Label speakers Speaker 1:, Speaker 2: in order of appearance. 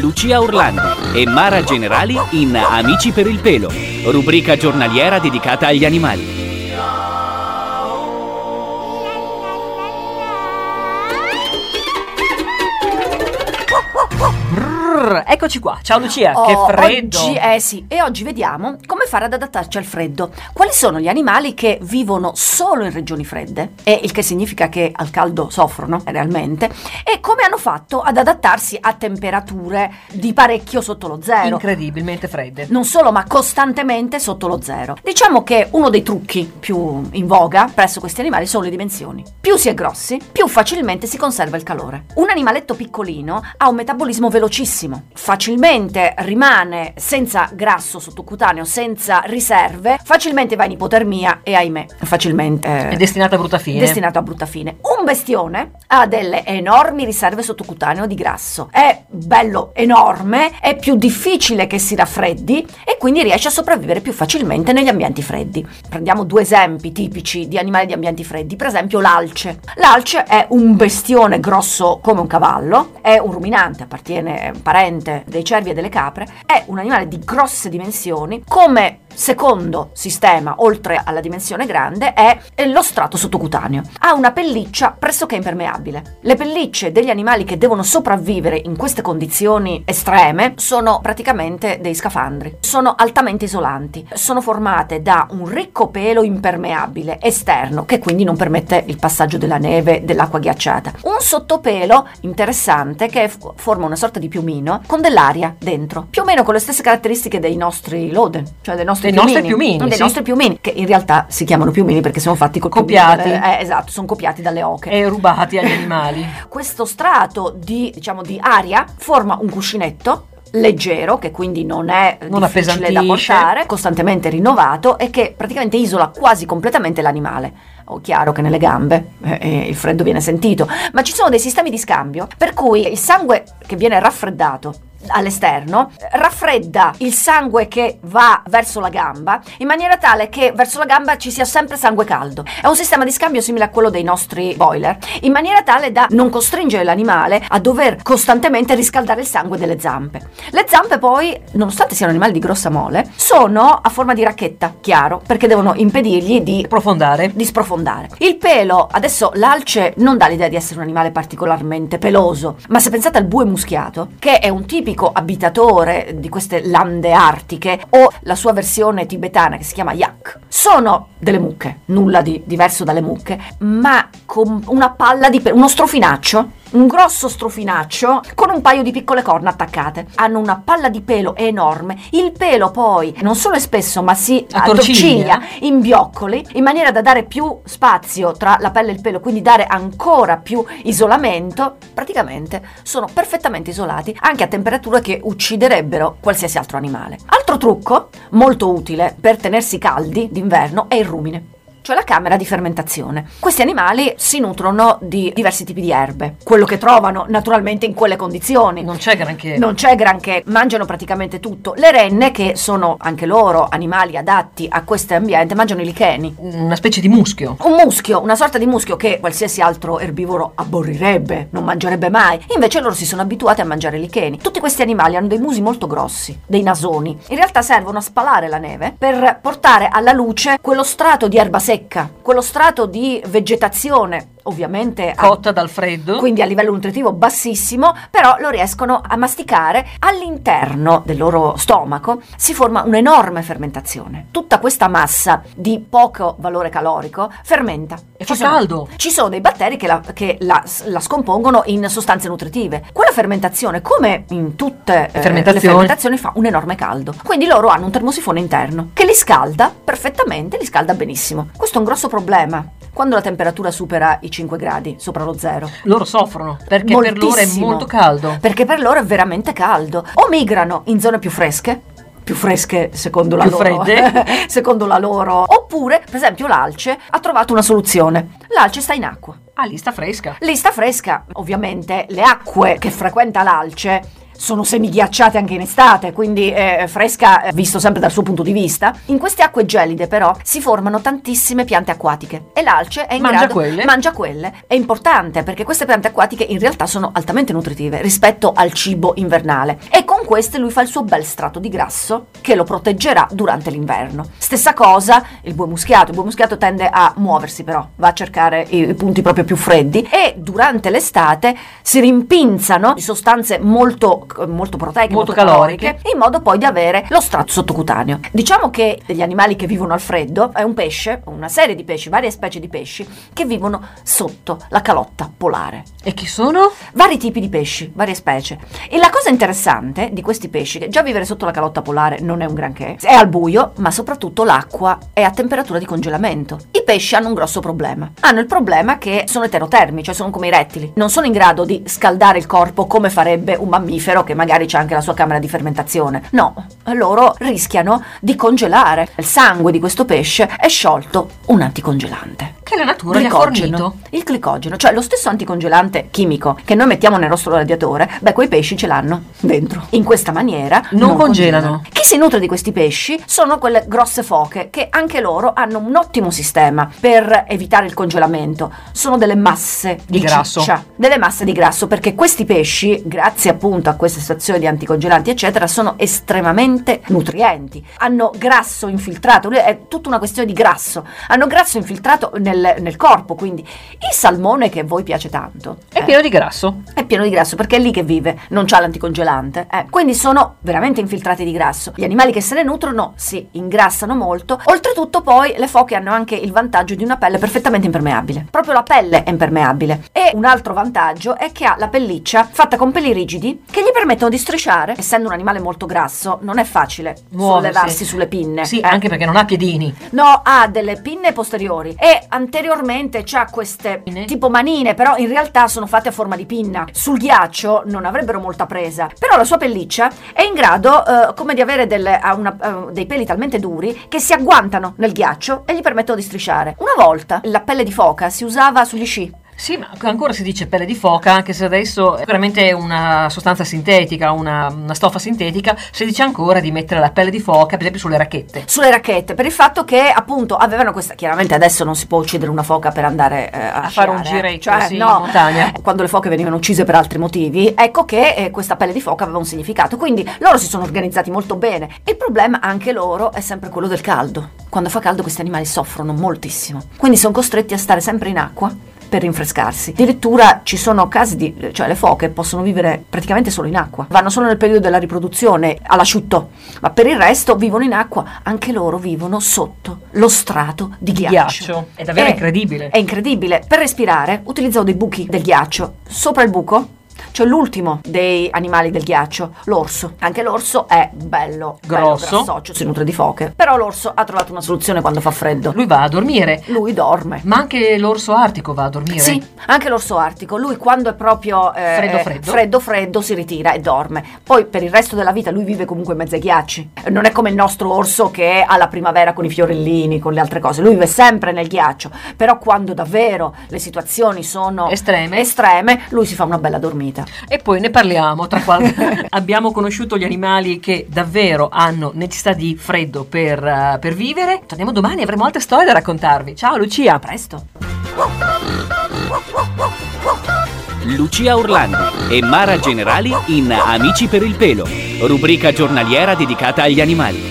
Speaker 1: Lucia Orlandi e Mara Generali in Amici per il pelo, rubrica giornaliera dedicata agli animali.
Speaker 2: Eccoci qua. Ciao Lucia,
Speaker 3: Oh,
Speaker 2: che freddo.
Speaker 3: Oggi, eh sì, e oggi vediamo come fare ad adattarci al freddo. Quali sono gli animali che vivono solo in regioni fredde, e il che significa che al caldo soffrono eh, realmente, e come hanno fatto ad adattarsi a temperature di parecchio sotto lo zero.
Speaker 2: Incredibilmente fredde.
Speaker 3: non solo, ma costantemente sotto lo zero. Diciamo che uno dei trucchi più in voga presso questi animali sono le dimensioni. Più si è grossi, più facilmente si conserva il calore. Un animaletto piccolino ha un metabolismo velocissimo, facilmente rimane senza grasso sottocutaneo, senza riserve, facilmente va in ipotermia e ahimè, facilmente
Speaker 2: È destinata a brutta fine.
Speaker 3: destinato a brutta fine. Un bestione ha delle enormi riserve sottocutaneo di grasso. È bello enorme, è più difficile che si raffreddi e quindi riesce a sopravvivere più facilmente negli ambienti freddi. Prendiamo due esempi tipici di animali di ambienti freddi, per esempio l'alce. L'alce è un bestione grosso come un cavallo, è un ruminante, appartiene è un parente dei cervi e delle capre, è un animale di grosse dimensioni, come secondo sistema, oltre alla dimensione grande, è lo strato sottocutaneo. Ha una pelliccia pressoché impermeabile. Le pellicce degli animali che devono sopravvivere in queste condizioni estreme sono praticamente dei scafandri. Sono altamente isolanti. Sono formate da un ricco pelo impermeabile esterno che quindi non permette il passaggio della neve, dell'acqua ghiacciata. Un sottopelo interessante che f- forma una sorta di piumino con dell'aria dentro, più o meno con le stesse caratteristiche dei nostri loden, cioè dei nostri
Speaker 2: Dei nostri piumini,
Speaker 3: dei
Speaker 2: sì.
Speaker 3: nostri piumini, che in realtà si chiamano piumini perché sono fatti col
Speaker 2: Copiati.
Speaker 3: piumino eh, esatto, sono copiati dalle oche.
Speaker 2: E rubati agli animali.
Speaker 3: Questo strato di, diciamo, di aria forma un cuscinetto leggero che quindi non è
Speaker 2: Non
Speaker 3: difficile da portare, costantemente rinnovato e che praticamente isola quasi completamente l'animale. Oh, chiaro che nelle gambe eh, eh, il freddo viene sentito, ma ci sono dei sistemi di scambio per cui il sangue che viene raffreddato all'esterno raffredda il sangue che va verso la gamba in maniera tale che verso la gamba ci sia sempre sangue caldo. È un sistema di scambio simile a quello dei nostri boiler, in maniera tale da non costringere l'animale a dover costantemente riscaldare il sangue delle zampe. Le zampe poi, nonostante siano animali di grossa mole, sono a forma di racchetta, chiaro, perché devono impedirgli di
Speaker 2: Profondare.
Speaker 3: di sprofondare. Il pelo, adesso l'alce non dà l'idea di essere un animale particolarmente peloso, ma se pensate al bue muschiato, che è un tipico abitatore di queste lande artiche, o la sua versione tibetana che si chiama yak, sono delle mucche, nulla di diverso dalle mucche, ma con una palla di pelo, uno strofinaccio. Un grosso strofinaccio con un paio di piccole corna attaccate. Hanno una palla di pelo enorme. Il pelo poi non solo è spesso, ma si
Speaker 2: Attorciglia.
Speaker 3: in bioccoli in maniera da dare più spazio tra la pelle e il pelo, quindi dare ancora più isolamento, praticamente sono perfettamente isolati anche a temperature che ucciderebbero qualsiasi altro animale. Altro trucco molto utile per tenersi caldi d'inverno è il rumine. Cioè la camera di fermentazione. Questi animali si nutrono di diversi tipi di erbe, quello che trovano naturalmente in quelle condizioni.
Speaker 2: Non c'è granché.
Speaker 3: Non c'è granché, mangiano praticamente tutto. Le renne, che sono anche loro animali adatti a questo ambiente, mangiano i licheni.
Speaker 2: Una specie di muschio.
Speaker 3: Un muschio, una sorta di muschio che qualsiasi altro erbivoro aborrirebbe, non mangerebbe mai. Invece loro si sono abituati a mangiare i licheni. Tutti questi animali hanno dei musi molto grossi, dei nasoni. In realtà servono a spalare la neve per portare alla luce quello strato di erba secca, quello strato di vegetazione, ovviamente a-
Speaker 2: Cotta dal freddo.
Speaker 3: quindi a livello nutritivo bassissimo, però lo riescono a masticare. All'interno del loro stomaco si forma un'enorme fermentazione. Tutta questa massa di poco valore calorico fermenta.
Speaker 2: E
Speaker 3: Ci
Speaker 2: fa
Speaker 3: sono-
Speaker 2: caldo.
Speaker 3: Ci sono dei batteri che, la, che la- la scompongono in sostanze nutritive. Quella fermentazione, come in tutte eh,
Speaker 2: fermentazioni.
Speaker 3: le fermentazioni, fa un enorme caldo. Quindi loro hanno un termosifone interno che li scalda perfettamente, li scalda benissimo. Questo è un grosso problema. Quando la temperatura supera i 5 gradi, sopra lo zero,
Speaker 2: Loro soffrono perché per loro è
Speaker 3: Moltissimo.
Speaker 2: molto caldo.
Speaker 3: perché per loro è veramente caldo. O migrano in zone più fresche, più fresche secondo la
Speaker 2: Più
Speaker 3: loro
Speaker 2: fredde.
Speaker 3: secondo la loro oppure per esempio l'alce ha trovato una soluzione l'alce sta in acqua
Speaker 2: Ah, lì sta fresca.
Speaker 3: lì sta fresca ovviamente le acque che frequenta l'alce sono semighiacciate anche in estate, quindi eh, fresca eh, visto sempre dal suo punto di vista. In queste acque gelide però si formano tantissime piante acquatiche e l'alce è in
Speaker 2: Mangia
Speaker 3: grado
Speaker 2: quelle?
Speaker 3: mangia quelle. È importante perché queste piante acquatiche in realtà sono altamente nutritive rispetto al cibo invernale e con queste lui fa il suo bel strato di grasso che lo proteggerà durante l'inverno. Stessa cosa il bue muschiato, il bue muschiato tende a muoversi però, va a cercare i, i punti proprio più freddi e durante l'estate si rimpinzano di sostanze molto, molto proteiche,
Speaker 2: Molto caloriche.
Speaker 3: in modo poi di avere lo strato sottocutaneo. Diciamo che degli animali che vivono al freddo è un pesce, una serie di pesci, varie specie di pesci che vivono sotto la calotta polare.
Speaker 2: E chi sono?
Speaker 3: Vari tipi di pesci, varie specie. E la cosa interessante di questi pesci, che già vivere sotto la calotta polare non è un granché, è al buio, ma soprattutto l'acqua è a temperatura di congelamento. I pesci hanno un grosso problema. Hanno il problema che sono eterotermi, cioè sono come i rettili. Non sono in grado di scaldare il corpo come farebbe un mammifero che magari c'ha anche la sua camera di fermentazione. No, loro rischiano di congelare. Il sangue di questo pesce è sciolto un anticongelante
Speaker 2: Che la natura gli ha fornito.
Speaker 3: il glicogeno, cioè lo stesso anticongelante chimico che noi mettiamo nel nostro radiatore, beh, quei pesci ce l'hanno dentro. In questa maniera
Speaker 2: Non congelano.
Speaker 3: Chi si nutre di questi pesci sono quelle grosse foche che anche loro hanno un ottimo sistema per evitare il congelamento. Sono delle masse
Speaker 2: Di
Speaker 3: di,
Speaker 2: grasso.
Speaker 3: ciccia, delle masse di grasso perché questi pesci, grazie appunto a queste situazioni di anticongelanti eccetera, sono estremamente nutrienti. Hanno grasso infiltrato, è tutta una questione di grasso. Hanno grasso infiltrato nel, nel corpo, quindi il salmone che a voi piace tanto.
Speaker 2: È
Speaker 3: eh,
Speaker 2: pieno di grasso.
Speaker 3: è pieno di grasso perché è lì che vive, non c'ha l'anticongelante. eh. Quindi sono veramente infiltrati di grasso. Gli animali che se ne nutrono si ingrassano molto. Oltretutto, poi le foche hanno anche il vantaggio di una pelle perfettamente impermeabile. Proprio la pelle è impermeabile. E un altro vantaggio è che ha la pelliccia fatta con peli rigidi che gli permettono di strisciare. Essendo un animale molto grasso, non è facile
Speaker 2: Muoversi.
Speaker 3: sollevarsi sulle pinne.
Speaker 2: Sì,
Speaker 3: eh.
Speaker 2: anche perché non ha piedini.
Speaker 3: No, ha delle pinne posteriori e anteriormente c'ha queste tipo manine, però in realtà sono fatte a forma di pinna. Sul ghiaccio non avrebbero molta presa, però la sua pelliccia è in grado eh, come di avere delle- una- eh, dei peli talmente duri che si agguantano nel ghiaccio e gli permettono di strisciare. Una volta la pelle di foca si usava sugli sci.
Speaker 2: Sì, ma ancora si dice pelle di foca, anche se adesso è veramente una sostanza sintetica, una, una stoffa sintetica, si dice ancora di mettere la pelle di foca, per esempio, sulle racchette.
Speaker 3: sulle racchette per il fatto che appunto avevano questa chiaramente adesso non si può uccidere una foca per andare eh, a,
Speaker 2: A fare un giretto, sì, in montagna.
Speaker 3: eh, quando le foche venivano uccise per altri motivi ecco che eh, questa pelle di foca aveva un significato. Quindi loro si sono organizzati molto bene. Il problema anche loro è sempre quello del caldo. Quando fa caldo questi animali soffrono moltissimo. Quindi sono costretti a stare sempre in acqua per rinfrescarsi. Addirittura ci sono casi di, cioè le foche possono vivere praticamente solo in acqua, vanno solo nel periodo della riproduzione all'asciutto, ma per il resto vivono in acqua, anche loro vivono sotto lo strato di ghiaccio.
Speaker 2: Ghiaccio. È davvero
Speaker 3: Eh,
Speaker 2: incredibile.
Speaker 3: È incredibile. Per respirare utilizzavo dei buchi del ghiaccio sopra il buco. C'è l'ultimo dei animali del ghiaccio, l'orso. Anche l'orso è bello, bello
Speaker 2: Grosso.
Speaker 3: grassoccio, si nutre di foche. Però l'orso ha trovato una soluzione quando fa freddo.
Speaker 2: Lui va a dormire,
Speaker 3: Lui dorme.
Speaker 2: ma anche l'orso artico va a dormire.
Speaker 3: Sì, anche l'orso artico. Lui quando è proprio eh,
Speaker 2: Freddo,
Speaker 3: eh,
Speaker 2: freddo.
Speaker 3: freddo freddo si ritira e dorme. Poi per il resto della vita lui vive comunque in mezzo ai ghiacci. Non è come il nostro orso che ha la primavera con i fiorellini, con le altre cose. Lui vive sempre nel ghiaccio. Però quando davvero le situazioni sono
Speaker 2: Estreme.
Speaker 3: estreme, lui si fa una bella dormita.
Speaker 2: E poi ne parliamo tra qualche... Abbiamo conosciuto gli animali che davvero hanno necessità di freddo per, eh, per vivere. Torniamo domani, avremo altre storie da raccontarvi. Ciao Lucia.
Speaker 3: A presto.
Speaker 1: Lucia Orlandi e Mara Generali in Amici per il pelo, rubrica giornaliera dedicata agli animali.